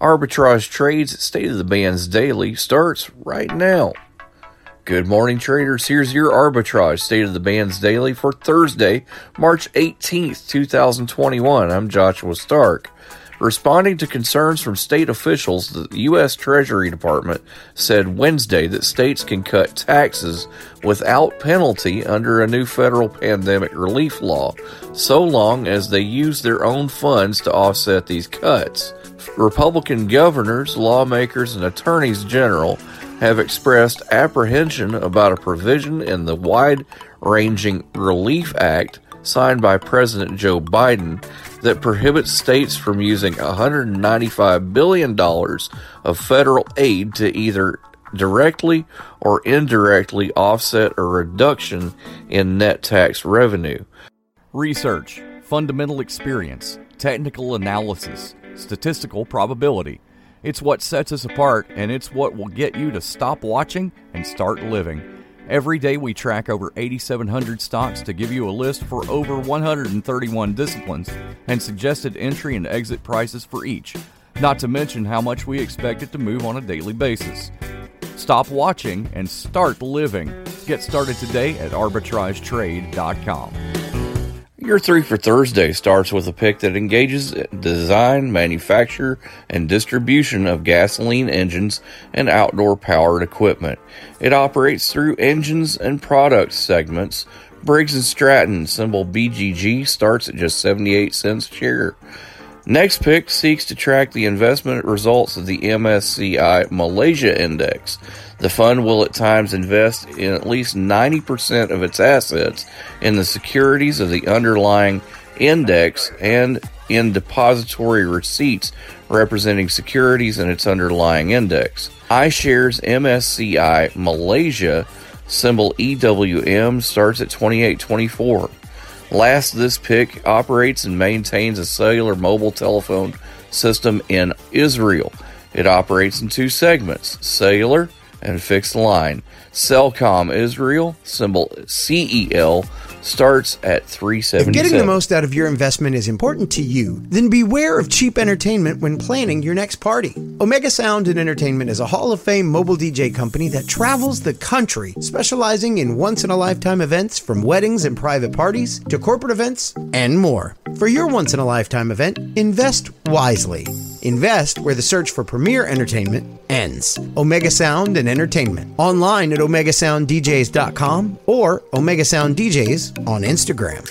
Arbitrage Trades State of the Bands Daily starts right now. Good morning, traders. Here's your Arbitrage State of the Bands Daily for Thursday, March 18th, 2021. I'm Joshua Stark. Responding to concerns from state officials, the U.S. Treasury Department said Wednesday that states can cut taxes without penalty under a new federal pandemic relief law, so long as they use their own funds to offset these cuts. Republican governors, lawmakers, and attorneys general have expressed apprehension about a provision in the wide ranging Relief Act signed by President Joe Biden that prohibits states from using $195 billion of federal aid to either directly or indirectly offset a reduction in net tax revenue. Research, fundamental experience, technical analysis statistical probability. It's what sets us apart, and it's what will get you to stop watching and start living. Every day, we track over 8,700 stocks to give you a list for over 131 disciplines and suggested entry and exit prices for each, not to mention how much we expect it to move on a daily basis. Stop watching and start living. Get started today at arbitragetrade.com. Your three for Thursday starts with a pick that engages design, manufacture, and distribution of gasoline engines and outdoor powered equipment. It operates through engines and product segments. Briggs and Stratton, symbol BGG, starts at just 78 cents a share. Next pick seeks to track the investment results of the MSCI Malaysia Index. The fund will at times invest in at least 90% of its assets in the securities of the underlying index and in depository receipts representing securities in its underlying index. iShares MSCI Malaysia symbol EWM starts at 2824. Last, this pick operates and maintains a cellular mobile telephone system in Israel. It operates in two segments cellular and fixed line. Cellcom Israel, symbol CEL, starts at 377. If getting the most out of your investment is important to you, then beware of cheap entertainment when planning your next party. Omega Sound and Entertainment is a Hall of Fame mobile DJ company that travels the country, specializing in once in a lifetime events from weddings and private parties to corporate events and more. For your once in a lifetime event, invest wisely. Invest where the search for premier entertainment ends. Omega Sound and Entertainment. Online at OmegaSoundDJs.com or Omega Sound DJs on Instagram.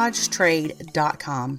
arbitragetrade.com.